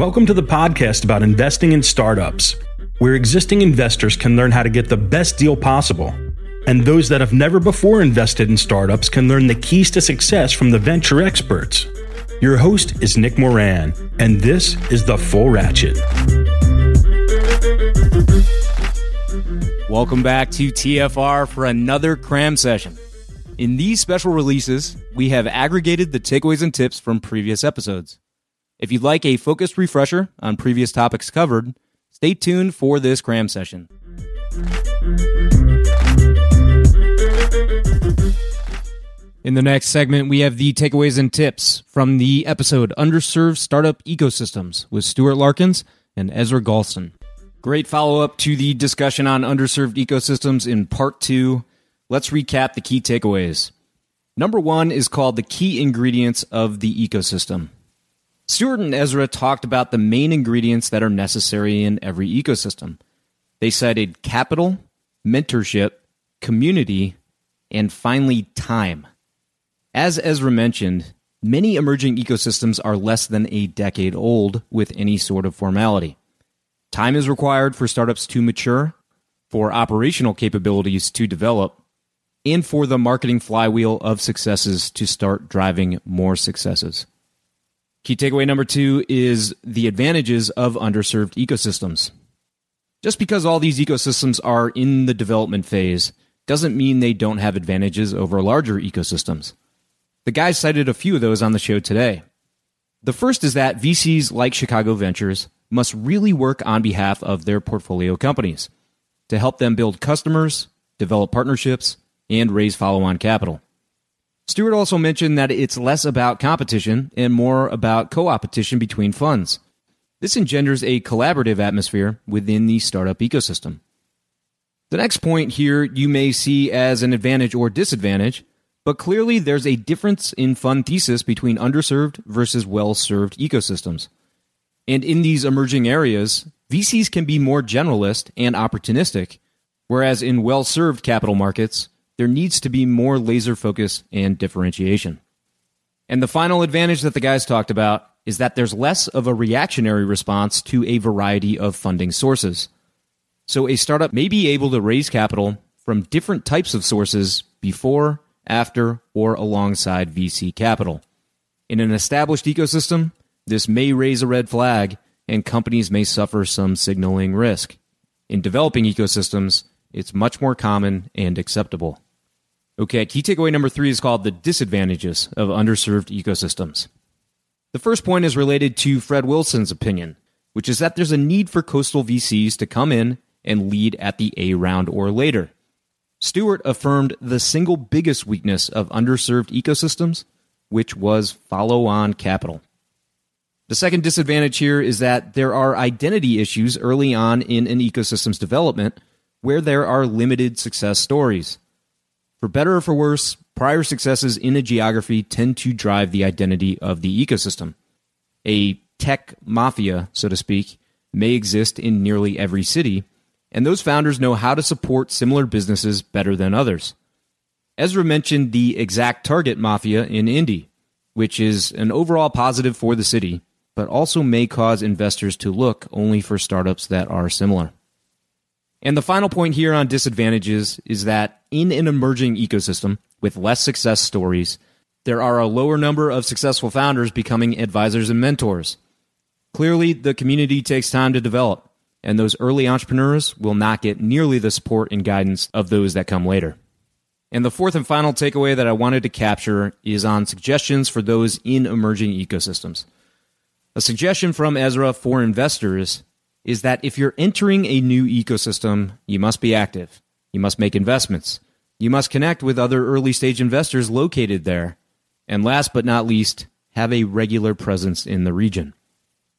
Welcome to the podcast about investing in startups, where existing investors can learn how to get the best deal possible. And those that have never before invested in startups can learn the keys to success from the venture experts. Your host is Nick Moran, and this is The Full Ratchet. Welcome back to TFR for another cram session. In these special releases, we have aggregated the takeaways and tips from previous episodes. If you'd like a focused refresher on previous topics covered, stay tuned for this cram session. In the next segment, we have the takeaways and tips from the episode Underserved Startup Ecosystems with Stuart Larkins and Ezra Galston. Great follow up to the discussion on underserved ecosystems in part two. Let's recap the key takeaways. Number one is called the key ingredients of the ecosystem. Stuart and Ezra talked about the main ingredients that are necessary in every ecosystem. They cited capital, mentorship, community, and finally, time. As Ezra mentioned, many emerging ecosystems are less than a decade old with any sort of formality. Time is required for startups to mature, for operational capabilities to develop, and for the marketing flywheel of successes to start driving more successes. Key takeaway number two is the advantages of underserved ecosystems. Just because all these ecosystems are in the development phase doesn't mean they don't have advantages over larger ecosystems. The guys cited a few of those on the show today. The first is that VCs like Chicago Ventures must really work on behalf of their portfolio companies to help them build customers, develop partnerships, and raise follow on capital. Stuart also mentioned that it's less about competition and more about co opetition between funds. This engenders a collaborative atmosphere within the startup ecosystem. The next point here you may see as an advantage or disadvantage, but clearly there's a difference in fund thesis between underserved versus well served ecosystems. And in these emerging areas, VCs can be more generalist and opportunistic, whereas in well served capital markets, there needs to be more laser focus and differentiation. And the final advantage that the guys talked about is that there's less of a reactionary response to a variety of funding sources. So a startup may be able to raise capital from different types of sources before, after, or alongside VC capital. In an established ecosystem, this may raise a red flag and companies may suffer some signaling risk. In developing ecosystems, it's much more common and acceptable. Okay, key takeaway number three is called the disadvantages of underserved ecosystems. The first point is related to Fred Wilson's opinion, which is that there's a need for coastal VCs to come in and lead at the A round or later. Stuart affirmed the single biggest weakness of underserved ecosystems, which was follow on capital. The second disadvantage here is that there are identity issues early on in an ecosystem's development where there are limited success stories. For better or for worse, prior successes in a geography tend to drive the identity of the ecosystem. A tech mafia, so to speak, may exist in nearly every city, and those founders know how to support similar businesses better than others. Ezra mentioned the ExactTarget mafia in Indy, which is an overall positive for the city, but also may cause investors to look only for startups that are similar. And the final point here on disadvantages is that in an emerging ecosystem with less success stories, there are a lower number of successful founders becoming advisors and mentors. Clearly, the community takes time to develop, and those early entrepreneurs will not get nearly the support and guidance of those that come later. And the fourth and final takeaway that I wanted to capture is on suggestions for those in emerging ecosystems. A suggestion from Ezra for investors is that if you're entering a new ecosystem, you must be active. You must make investments. You must connect with other early stage investors located there. And last but not least, have a regular presence in the region.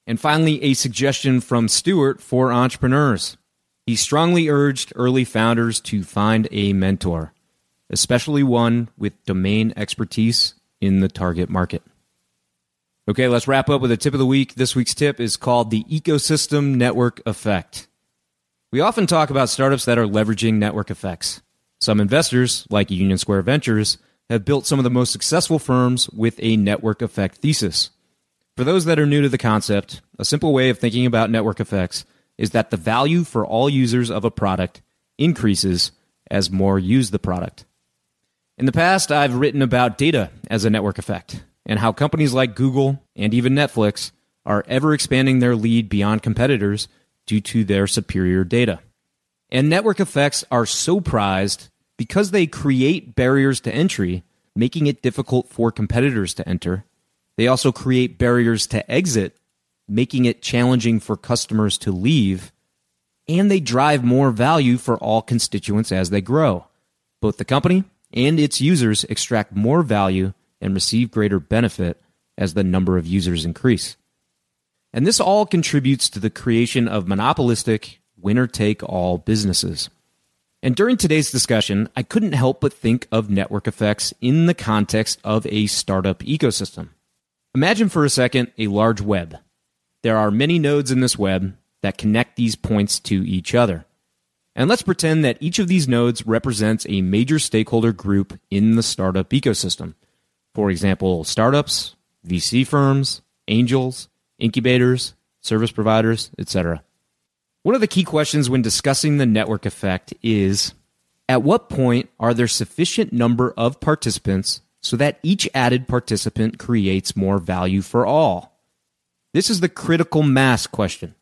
And finally, a suggestion from Stuart for entrepreneurs. He strongly urged early founders to find a mentor, especially one with domain expertise in the target market. Okay, let's wrap up with a tip of the week. This week's tip is called the ecosystem network effect. We often talk about startups that are leveraging network effects. Some investors, like Union Square Ventures, have built some of the most successful firms with a network effect thesis. For those that are new to the concept, a simple way of thinking about network effects is that the value for all users of a product increases as more use the product. In the past, I've written about data as a network effect and how companies like Google and even Netflix are ever expanding their lead beyond competitors due to their superior data. And network effects are so prized because they create barriers to entry, making it difficult for competitors to enter. They also create barriers to exit, making it challenging for customers to leave. And they drive more value for all constituents as they grow. Both the company and its users extract more value and receive greater benefit as the number of users increase. And this all contributes to the creation of monopolistic, winner take all businesses. And during today's discussion, I couldn't help but think of network effects in the context of a startup ecosystem. Imagine for a second a large web. There are many nodes in this web that connect these points to each other. And let's pretend that each of these nodes represents a major stakeholder group in the startup ecosystem. For example, startups, VC firms, angels, incubators, service providers, etc. One of the key questions when discussing the network effect is at what point are there sufficient number of participants so that each added participant creates more value for all? This is the critical mass question.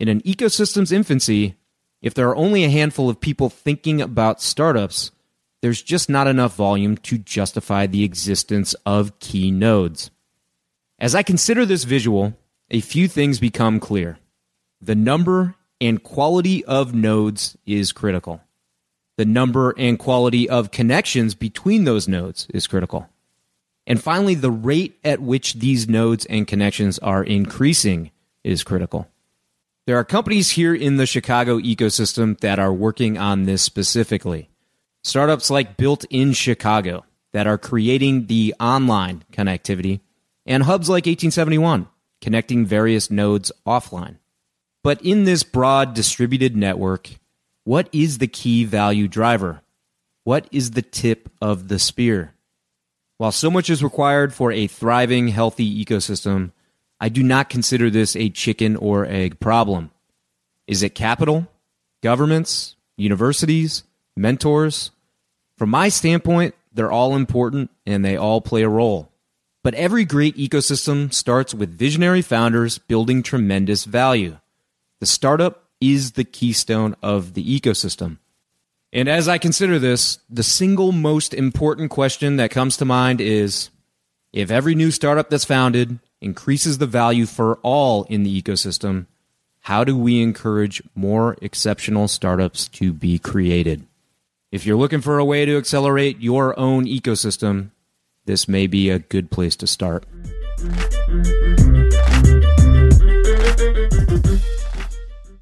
In an ecosystem's infancy, if there are only a handful of people thinking about startups, there's just not enough volume to justify the existence of key nodes. As I consider this visual, a few things become clear. The number and quality of nodes is critical. The number and quality of connections between those nodes is critical. And finally, the rate at which these nodes and connections are increasing is critical. There are companies here in the Chicago ecosystem that are working on this specifically. Startups like Built in Chicago that are creating the online connectivity, and hubs like 1871 connecting various nodes offline. But in this broad distributed network, what is the key value driver? What is the tip of the spear? While so much is required for a thriving, healthy ecosystem, I do not consider this a chicken or egg problem. Is it capital, governments, universities, mentors, from my standpoint, they're all important and they all play a role. But every great ecosystem starts with visionary founders building tremendous value. The startup is the keystone of the ecosystem. And as I consider this, the single most important question that comes to mind is if every new startup that's founded increases the value for all in the ecosystem, how do we encourage more exceptional startups to be created? If you're looking for a way to accelerate your own ecosystem, this may be a good place to start.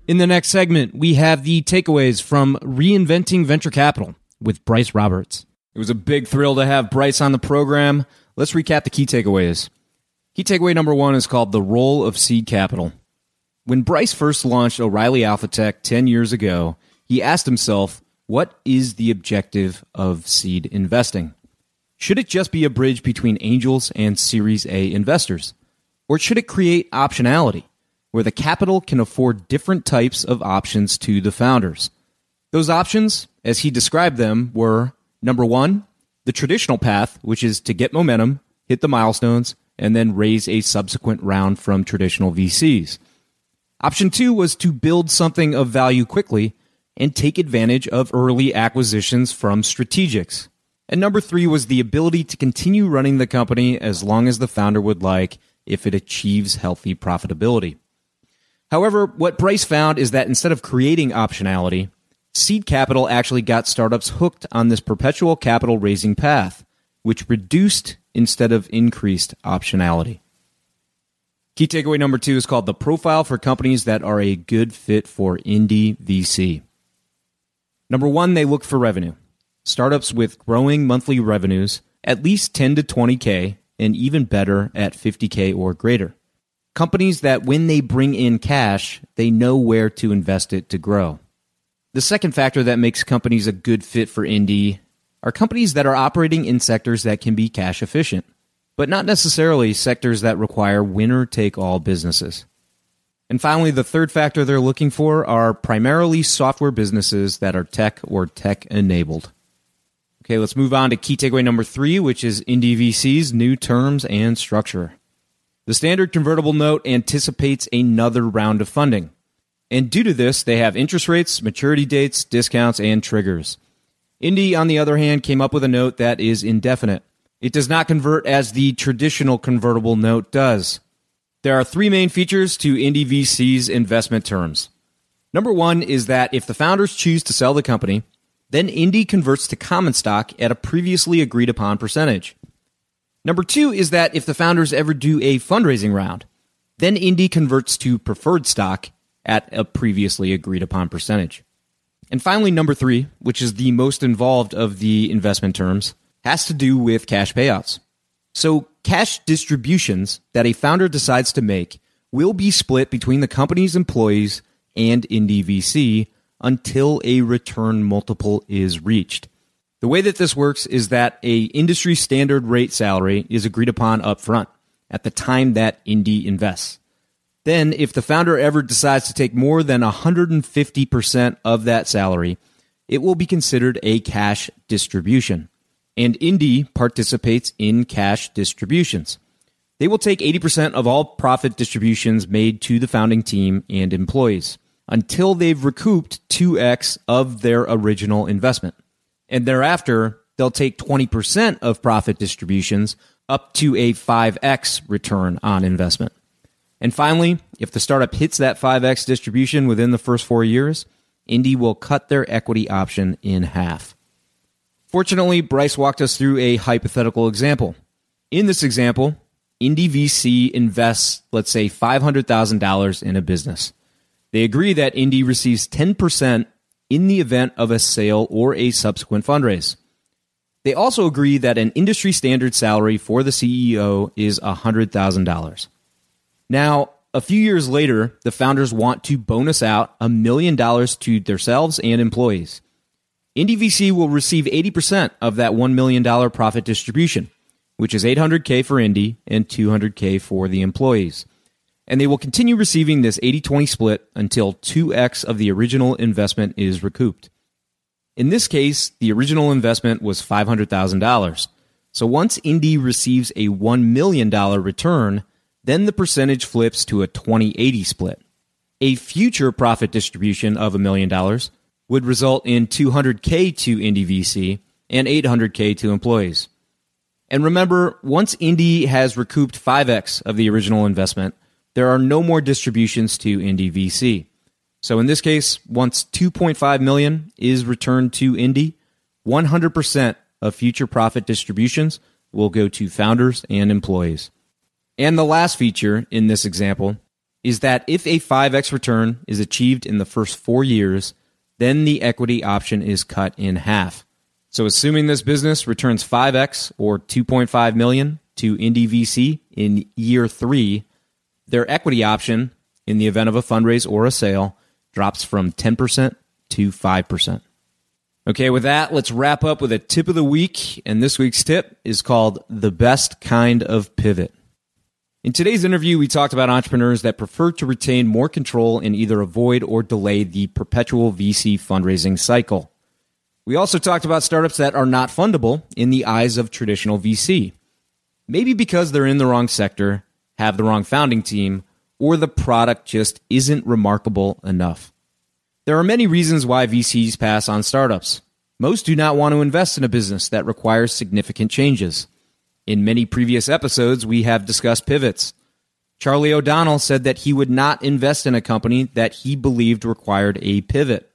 In the next segment, we have the takeaways from Reinventing Venture Capital with Bryce Roberts. It was a big thrill to have Bryce on the program. Let's recap the key takeaways. Key takeaway number one is called the role of seed capital. When Bryce first launched O'Reilly AlphaTech 10 years ago, he asked himself, what is the objective of seed investing? Should it just be a bridge between angels and Series A investors? Or should it create optionality, where the capital can afford different types of options to the founders? Those options, as he described them, were number one, the traditional path, which is to get momentum, hit the milestones, and then raise a subsequent round from traditional VCs. Option two was to build something of value quickly and take advantage of early acquisitions from strategics. And number three was the ability to continue running the company as long as the founder would like if it achieves healthy profitability. However, what Bryce found is that instead of creating optionality, seed capital actually got startups hooked on this perpetual capital raising path, which reduced instead of increased optionality. Key takeaway number two is called the profile for companies that are a good fit for indie VC. Number one, they look for revenue. Startups with growing monthly revenues, at least 10 to 20K, and even better at 50K or greater. Companies that when they bring in cash, they know where to invest it to grow. The second factor that makes companies a good fit for indie are companies that are operating in sectors that can be cash efficient but not necessarily sectors that require winner take all businesses. And finally, the third factor they're looking for are primarily software businesses that are tech or tech enabled. Okay, let's move on to key takeaway number three, which is Indie VC's new terms and structure. The standard convertible note anticipates another round of funding. And due to this, they have interest rates, maturity dates, discounts, and triggers. Indie, on the other hand, came up with a note that is indefinite. It does not convert as the traditional convertible note does. There are three main features to Indie VC's investment terms. Number one is that if the founders choose to sell the company, then Indie converts to common stock at a previously agreed upon percentage. Number two is that if the founders ever do a fundraising round, then Indie converts to preferred stock at a previously agreed upon percentage. And finally, number three, which is the most involved of the investment terms, has to do with cash payouts. So, cash distributions that a founder decides to make will be split between the company's employees and Indie VC until a return multiple is reached. The way that this works is that a industry standard rate salary is agreed upon upfront at the time that Indie invests. Then, if the founder ever decides to take more than 150% of that salary, it will be considered a cash distribution and Indie participates in cash distributions. They will take 80% of all profit distributions made to the founding team and employees until they've recouped 2x of their original investment. And thereafter, they'll take 20% of profit distributions up to a 5x return on investment. And finally, if the startup hits that 5x distribution within the first four years, Indie will cut their equity option in half. Fortunately, Bryce walked us through a hypothetical example. In this example, Indie VC invests, let's say, $500,000 in a business. They agree that Indie receives 10% in the event of a sale or a subsequent fundraise. They also agree that an industry standard salary for the CEO is $100,000. Now, a few years later, the founders want to bonus out a million dollars to themselves and employees. Indie VC will receive 80% of that $1 million profit distribution, which is 800K for Indie and 200K for the employees. And they will continue receiving this 80 20 split until 2x of the original investment is recouped. In this case, the original investment was $500,000. So once Indie receives a $1 million return, then the percentage flips to a 20 80 split. A future profit distribution of a million dollars would result in 200K to Indie VC and 800K to employees. And remember, once Indie has recouped 5x of the original investment, there are no more distributions to Indie VC. So in this case, once 2.5 million is returned to Indie, 100% of future profit distributions will go to founders and employees. And the last feature in this example is that if a 5x return is achieved in the first 4 years, then the equity option is cut in half. So assuming this business returns 5x or 2.5 million to Indie VC in year 3, their equity option in the event of a fundraise or a sale drops from 10% to 5%. Okay, with that, let's wrap up with a tip of the week. And this week's tip is called the best kind of pivot. In today's interview, we talked about entrepreneurs that prefer to retain more control and either avoid or delay the perpetual VC fundraising cycle. We also talked about startups that are not fundable in the eyes of traditional VC. Maybe because they're in the wrong sector, have the wrong founding team, or the product just isn't remarkable enough. There are many reasons why VCs pass on startups. Most do not want to invest in a business that requires significant changes. In many previous episodes, we have discussed pivots. Charlie O'Donnell said that he would not invest in a company that he believed required a pivot.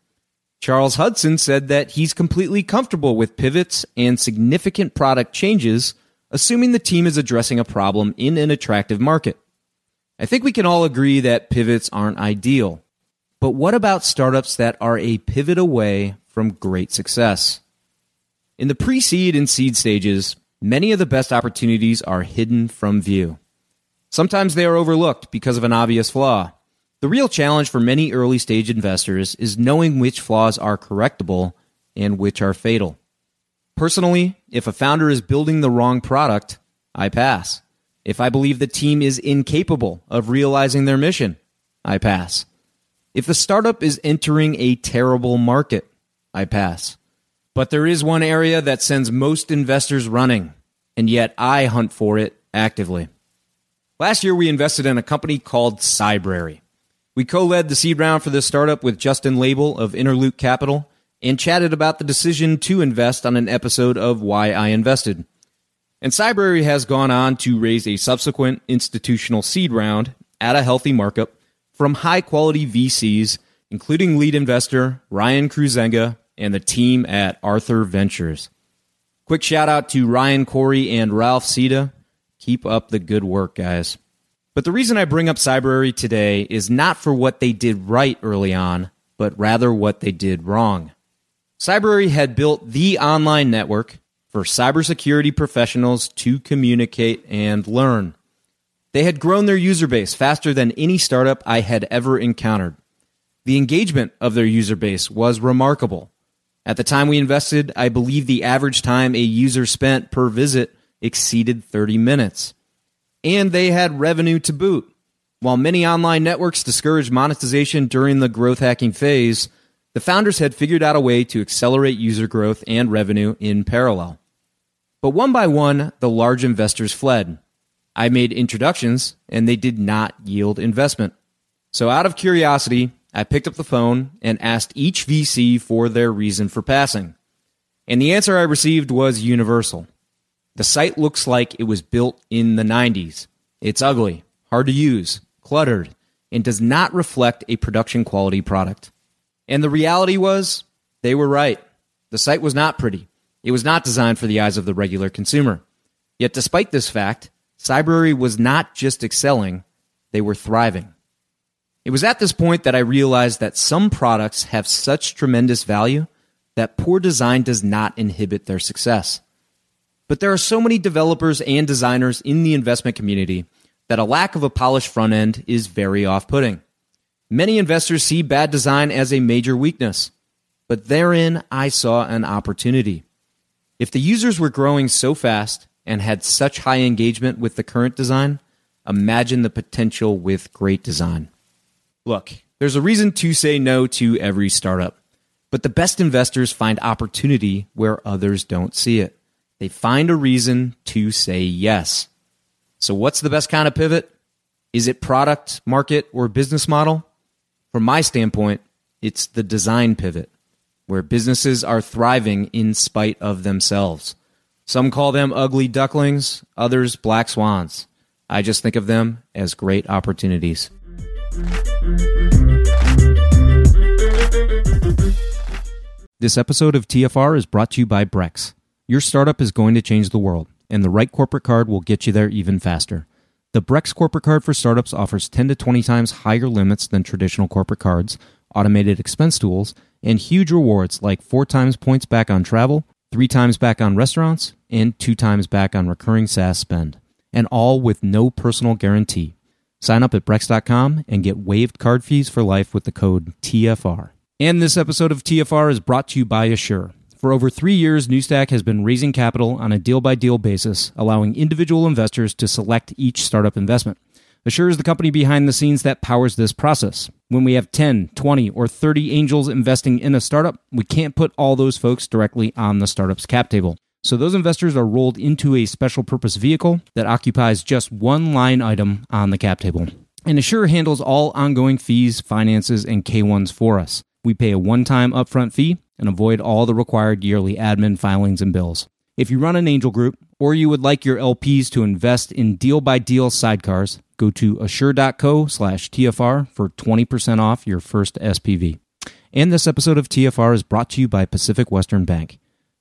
Charles Hudson said that he's completely comfortable with pivots and significant product changes, assuming the team is addressing a problem in an attractive market. I think we can all agree that pivots aren't ideal. But what about startups that are a pivot away from great success? In the pre seed and seed stages, many of the best opportunities are hidden from view. Sometimes they are overlooked because of an obvious flaw. The real challenge for many early stage investors is knowing which flaws are correctable and which are fatal. Personally, if a founder is building the wrong product, I pass. If I believe the team is incapable of realizing their mission, I pass. If the startup is entering a terrible market, I pass. But there is one area that sends most investors running, and yet I hunt for it actively. Last year, we invested in a company called Cybrary. We co led the seed round for this startup with Justin Label of Interloop Capital and chatted about the decision to invest on an episode of Why I Invested. And Cybrary has gone on to raise a subsequent institutional seed round at a healthy markup from high quality VCs, including lead investor Ryan Kruizenga and the team at Arthur Ventures. Quick shout out to Ryan Corey and Ralph Sita. Keep up the good work, guys. But the reason I bring up Cybrary today is not for what they did right early on, but rather what they did wrong. Cybrary had built the online network for cybersecurity professionals to communicate and learn. They had grown their user base faster than any startup I had ever encountered. The engagement of their user base was remarkable. At the time we invested, I believe the average time a user spent per visit exceeded 30 minutes. And they had revenue to boot. While many online networks discouraged monetization during the growth hacking phase, the founders had figured out a way to accelerate user growth and revenue in parallel. But one by one, the large investors fled. I made introductions, and they did not yield investment. So, out of curiosity, I picked up the phone and asked each VC for their reason for passing. And the answer I received was universal. The site looks like it was built in the 90s. It's ugly, hard to use, cluttered, and does not reflect a production quality product. And the reality was, they were right. The site was not pretty. It was not designed for the eyes of the regular consumer. Yet, despite this fact, Cybrary was not just excelling, they were thriving. It was at this point that I realized that some products have such tremendous value that poor design does not inhibit their success. But there are so many developers and designers in the investment community that a lack of a polished front end is very off putting. Many investors see bad design as a major weakness, but therein I saw an opportunity. If the users were growing so fast and had such high engagement with the current design, imagine the potential with great design. Look, there's a reason to say no to every startup, but the best investors find opportunity where others don't see it. They find a reason to say yes. So, what's the best kind of pivot? Is it product, market, or business model? From my standpoint, it's the design pivot, where businesses are thriving in spite of themselves. Some call them ugly ducklings, others black swans. I just think of them as great opportunities. This episode of TFR is brought to you by Brex. Your startup is going to change the world, and the right corporate card will get you there even faster. The Brex corporate card for startups offers 10 to 20 times higher limits than traditional corporate cards, automated expense tools, and huge rewards like 4 times points back on travel, 3 times back on restaurants, and 2 times back on recurring SaaS spend. And all with no personal guarantee. Sign up at Brex.com and get waived card fees for life with the code TFR. And this episode of TFR is brought to you by Assure. For over three years, Newstack has been raising capital on a deal by deal basis, allowing individual investors to select each startup investment. Assure is the company behind the scenes that powers this process. When we have 10, 20, or 30 angels investing in a startup, we can't put all those folks directly on the startup's cap table. So those investors are rolled into a special purpose vehicle that occupies just one line item on the cap table. And Assure handles all ongoing fees, finances, and K1s for us. We pay a one time upfront fee and avoid all the required yearly admin filings and bills. If you run an angel group or you would like your LPs to invest in deal by deal sidecars, go to assure.co slash TFR for 20% off your first SPV. And this episode of TFR is brought to you by Pacific Western Bank.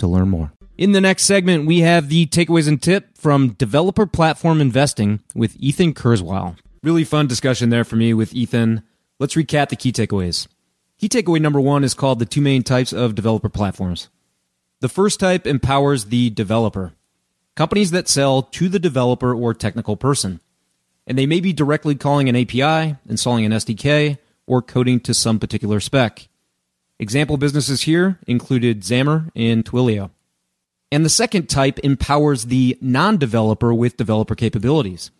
to learn more. In the next segment, we have the takeaways and tip from Developer Platform Investing with Ethan Kurzweil. Really fun discussion there for me with Ethan. Let's recap the key takeaways. Key takeaway number one is called the two main types of developer platforms. The first type empowers the developer. Companies that sell to the developer or technical person. And they may be directly calling an API, installing an SDK, or coding to some particular spec. Example businesses here included Xamarin and Twilio. And the second type empowers the non developer with developer capabilities.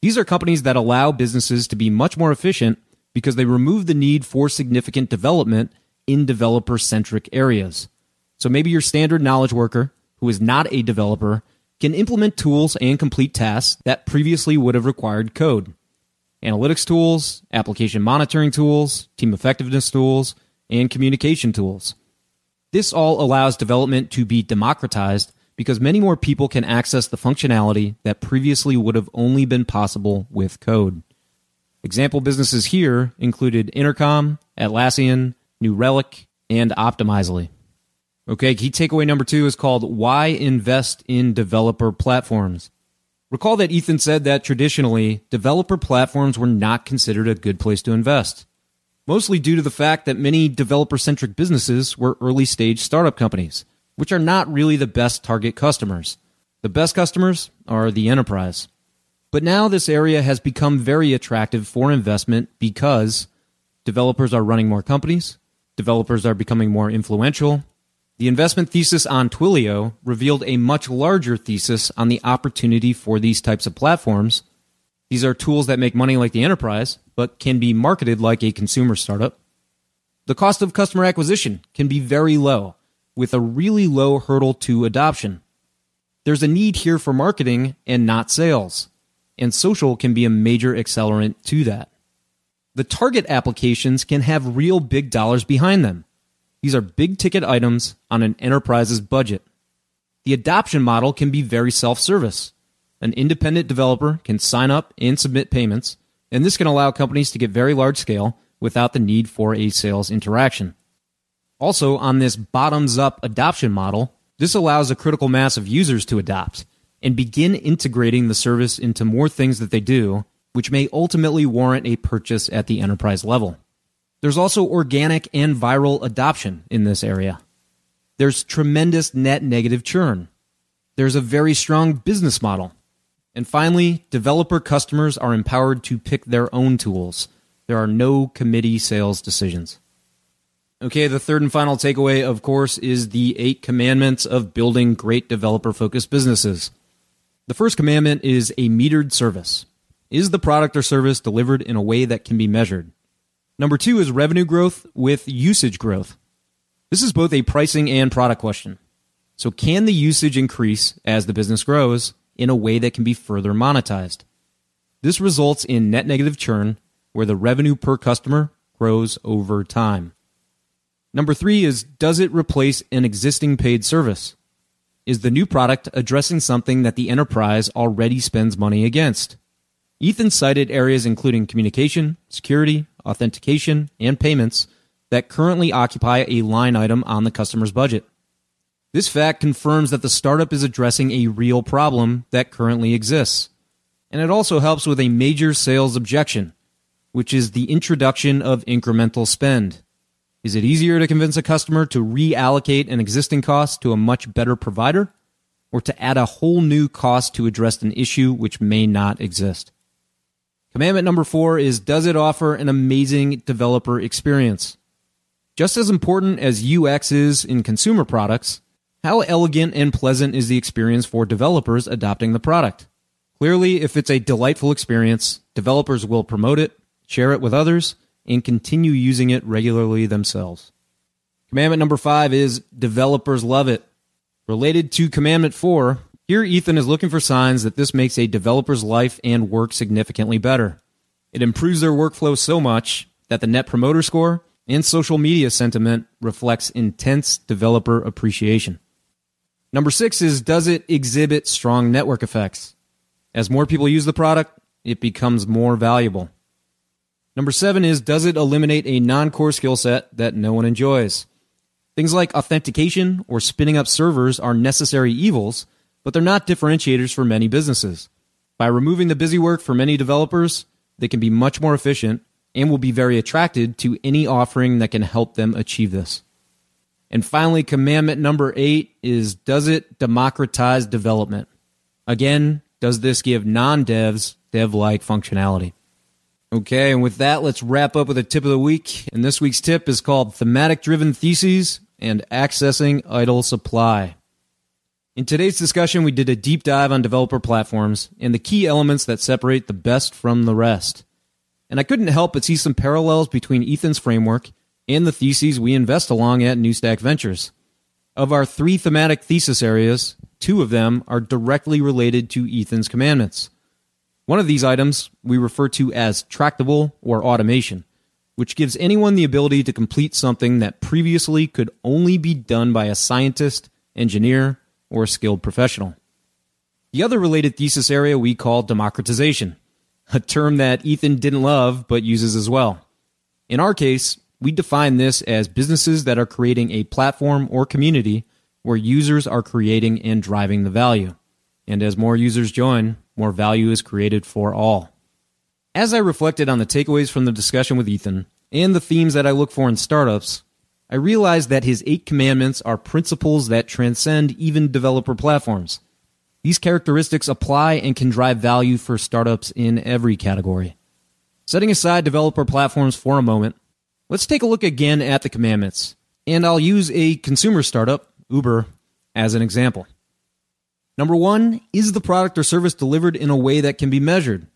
These are companies that allow businesses to be much more efficient because they remove the need for significant development in developer centric areas. So maybe your standard knowledge worker who is not a developer can implement tools and complete tasks that previously would have required code. Analytics tools, application monitoring tools, team effectiveness tools, and communication tools. This all allows development to be democratized because many more people can access the functionality that previously would have only been possible with code. Example businesses here included Intercom, Atlassian, New Relic, and Optimizely. Okay, key takeaway number two is called Why Invest in Developer Platforms. Recall that Ethan said that traditionally, developer platforms were not considered a good place to invest, mostly due to the fact that many developer centric businesses were early stage startup companies, which are not really the best target customers. The best customers are the enterprise. But now this area has become very attractive for investment because developers are running more companies, developers are becoming more influential. The investment thesis on Twilio revealed a much larger thesis on the opportunity for these types of platforms. These are tools that make money like the enterprise, but can be marketed like a consumer startup. The cost of customer acquisition can be very low, with a really low hurdle to adoption. There's a need here for marketing and not sales and social can be a major accelerant to that. The target applications can have real big dollars behind them. These are big ticket items on an enterprise's budget. The adoption model can be very self service. An independent developer can sign up and submit payments, and this can allow companies to get very large scale without the need for a sales interaction. Also, on this bottoms up adoption model, this allows a critical mass of users to adopt and begin integrating the service into more things that they do, which may ultimately warrant a purchase at the enterprise level. There's also organic and viral adoption in this area. There's tremendous net negative churn. There's a very strong business model. And finally, developer customers are empowered to pick their own tools. There are no committee sales decisions. Okay, the third and final takeaway, of course, is the eight commandments of building great developer focused businesses. The first commandment is a metered service. Is the product or service delivered in a way that can be measured? Number two is revenue growth with usage growth. This is both a pricing and product question. So, can the usage increase as the business grows in a way that can be further monetized? This results in net negative churn, where the revenue per customer grows over time. Number three is does it replace an existing paid service? Is the new product addressing something that the enterprise already spends money against? Ethan cited areas including communication, security, authentication, and payments that currently occupy a line item on the customer's budget. This fact confirms that the startup is addressing a real problem that currently exists. And it also helps with a major sales objection, which is the introduction of incremental spend. Is it easier to convince a customer to reallocate an existing cost to a much better provider or to add a whole new cost to address an issue which may not exist? Commandment number four is Does it offer an amazing developer experience? Just as important as UX is in consumer products, how elegant and pleasant is the experience for developers adopting the product? Clearly, if it's a delightful experience, developers will promote it, share it with others, and continue using it regularly themselves. Commandment number five is developers love it. Related to commandment four, here Ethan is looking for signs that this makes a developer's life and work significantly better. It improves their workflow so much that the net promoter score and social media sentiment reflects intense developer appreciation. Number six is does it exhibit strong network effects? As more people use the product, it becomes more valuable. Number seven is does it eliminate a non core skill set that no one enjoys? Things like authentication or spinning up servers are necessary evils, but they're not differentiators for many businesses. By removing the busy work for many developers, they can be much more efficient and will be very attracted to any offering that can help them achieve this. And finally, commandment number eight is does it democratize development? Again, does this give non devs dev like functionality? Okay, and with that, let's wrap up with a tip of the week. And this week's tip is called Thematic Driven Theses and Accessing Idle Supply. In today's discussion, we did a deep dive on developer platforms and the key elements that separate the best from the rest. And I couldn't help but see some parallels between Ethan's framework and the theses we invest along at Newstack Ventures. Of our three thematic thesis areas, two of them are directly related to Ethan's commandments. One of these items we refer to as tractable or automation, which gives anyone the ability to complete something that previously could only be done by a scientist, engineer, or skilled professional. The other related thesis area we call democratization a term that Ethan didn't love but uses as well. In our case, we define this as businesses that are creating a platform or community where users are creating and driving the value. And as more users join, more value is created for all. As I reflected on the takeaways from the discussion with Ethan and the themes that I look for in startups, I realized that his eight commandments are principles that transcend even developer platforms. These characteristics apply and can drive value for startups in every category. Setting aside developer platforms for a moment, let's take a look again at the commandments. And I'll use a consumer startup, Uber, as an example. Number one, is the product or service delivered in a way that can be measured?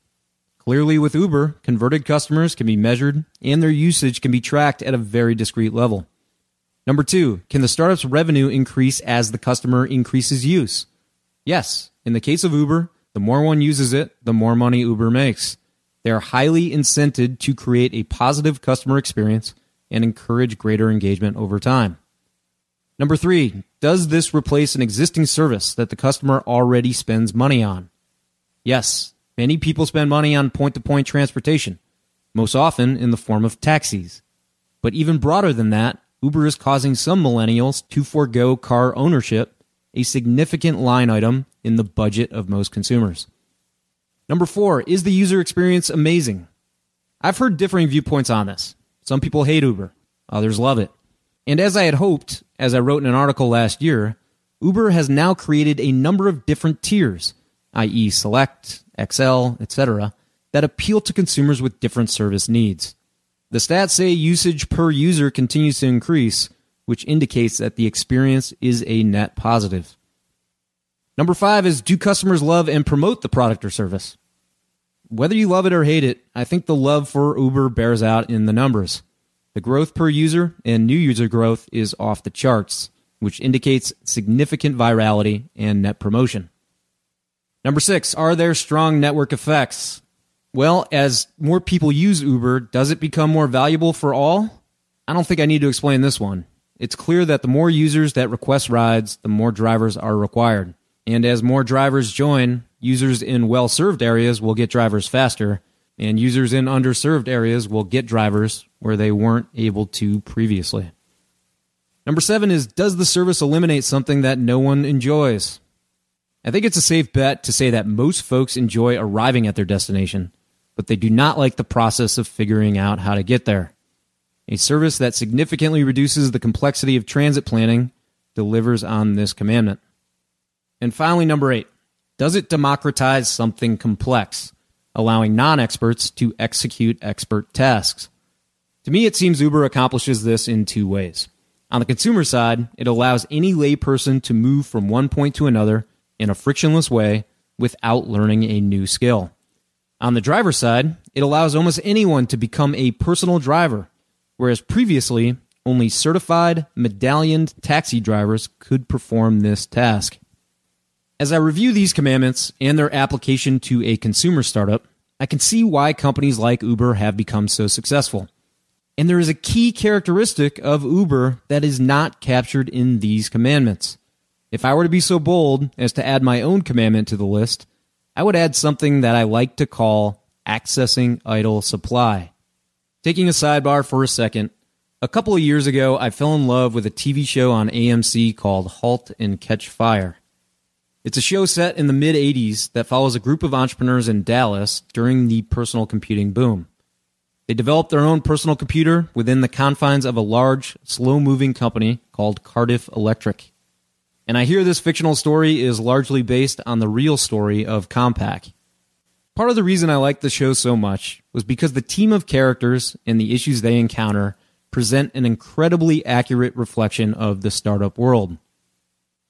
Clearly, with Uber, converted customers can be measured and their usage can be tracked at a very discrete level. Number two, can the startup's revenue increase as the customer increases use? Yes, in the case of Uber, the more one uses it, the more money Uber makes. They are highly incented to create a positive customer experience and encourage greater engagement over time. Number three, does this replace an existing service that the customer already spends money on? Yes, many people spend money on point to point transportation, most often in the form of taxis. But even broader than that, Uber is causing some millennials to forego car ownership a significant line item in the budget of most consumers. Number four, is the user experience amazing? I've heard differing viewpoints on this. Some people hate Uber, others love it. And as I had hoped, as I wrote in an article last year, Uber has now created a number of different tiers, i.e., Select, XL, etc., that appeal to consumers with different service needs. The stats say usage per user continues to increase, which indicates that the experience is a net positive. Number five is do customers love and promote the product or service? Whether you love it or hate it, I think the love for Uber bears out in the numbers. The growth per user and new user growth is off the charts, which indicates significant virality and net promotion. Number six, are there strong network effects? Well, as more people use Uber, does it become more valuable for all? I don't think I need to explain this one. It's clear that the more users that request rides, the more drivers are required. And as more drivers join, users in well served areas will get drivers faster, and users in underserved areas will get drivers where they weren't able to previously. Number seven is Does the service eliminate something that no one enjoys? I think it's a safe bet to say that most folks enjoy arriving at their destination, but they do not like the process of figuring out how to get there. A service that significantly reduces the complexity of transit planning delivers on this commandment. And finally, number eight does it democratize something complex, allowing non experts to execute expert tasks? To me, it seems Uber accomplishes this in two ways. On the consumer side, it allows any layperson to move from one point to another in a frictionless way without learning a new skill. On the driver side, it allows almost anyone to become a personal driver whereas previously only certified, medallioned taxi drivers could perform this task. As I review these commandments and their application to a consumer startup, I can see why companies like Uber have become so successful. And there is a key characteristic of Uber that is not captured in these commandments. If I were to be so bold as to add my own commandment to the list, I would add something that I like to call accessing idle supply. Taking a sidebar for a second, a couple of years ago, I fell in love with a TV show on AMC called Halt and Catch Fire. It's a show set in the mid 80s that follows a group of entrepreneurs in Dallas during the personal computing boom. They developed their own personal computer within the confines of a large, slow moving company called Cardiff Electric. And I hear this fictional story is largely based on the real story of Compaq. Part of the reason I liked the show so much was because the team of characters and the issues they encounter present an incredibly accurate reflection of the startup world.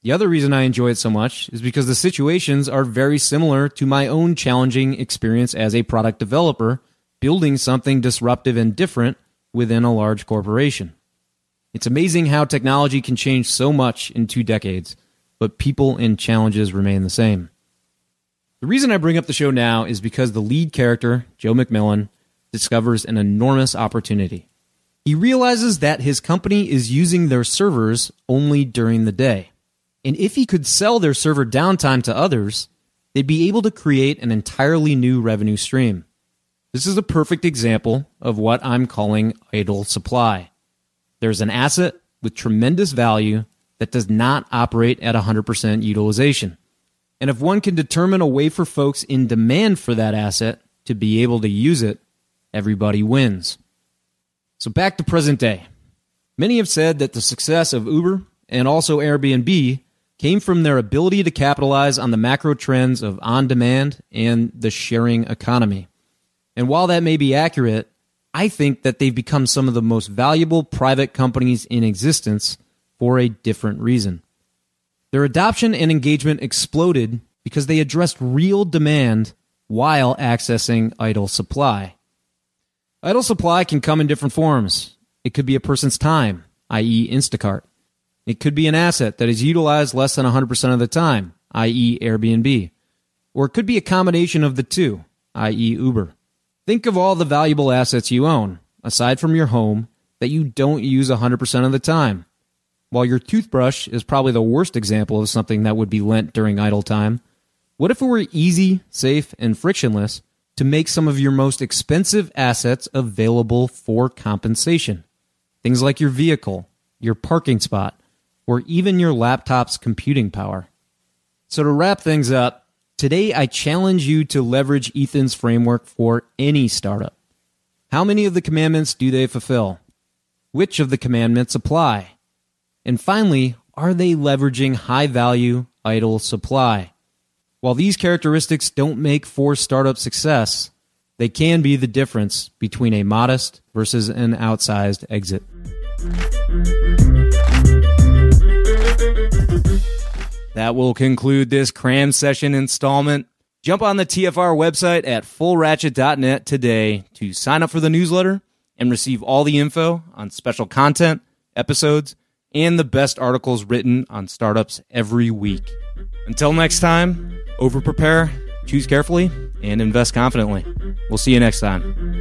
The other reason I enjoy it so much is because the situations are very similar to my own challenging experience as a product developer, building something disruptive and different within a large corporation. It's amazing how technology can change so much in two decades, but people and challenges remain the same. The reason I bring up the show now is because the lead character, Joe MacMillan, discovers an enormous opportunity. He realizes that his company is using their servers only during the day. And if he could sell their server downtime to others, they'd be able to create an entirely new revenue stream. This is a perfect example of what I'm calling idle supply. There's an asset with tremendous value that does not operate at 100% utilization. And if one can determine a way for folks in demand for that asset to be able to use it, everybody wins. So back to present day. Many have said that the success of Uber and also Airbnb came from their ability to capitalize on the macro trends of on demand and the sharing economy. And while that may be accurate, I think that they've become some of the most valuable private companies in existence for a different reason. Their adoption and engagement exploded because they addressed real demand while accessing idle supply. Idle supply can come in different forms. It could be a person's time, i.e., Instacart. It could be an asset that is utilized less than 100% of the time, i.e., Airbnb. Or it could be a combination of the two, i.e., Uber. Think of all the valuable assets you own, aside from your home, that you don't use 100% of the time. While your toothbrush is probably the worst example of something that would be lent during idle time, what if it were easy, safe, and frictionless to make some of your most expensive assets available for compensation. Things like your vehicle, your parking spot, or even your laptop's computing power. So, to wrap things up, today I challenge you to leverage Ethan's framework for any startup. How many of the commandments do they fulfill? Which of the commandments apply? And finally, are they leveraging high value, idle supply? While these characteristics don't make for startup success, they can be the difference between a modest versus an outsized exit. That will conclude this cram session installment. Jump on the TFR website at fullratchet.net today to sign up for the newsletter and receive all the info on special content, episodes, and the best articles written on startups every week. Until next time, over prepare, choose carefully, and invest confidently. We'll see you next time.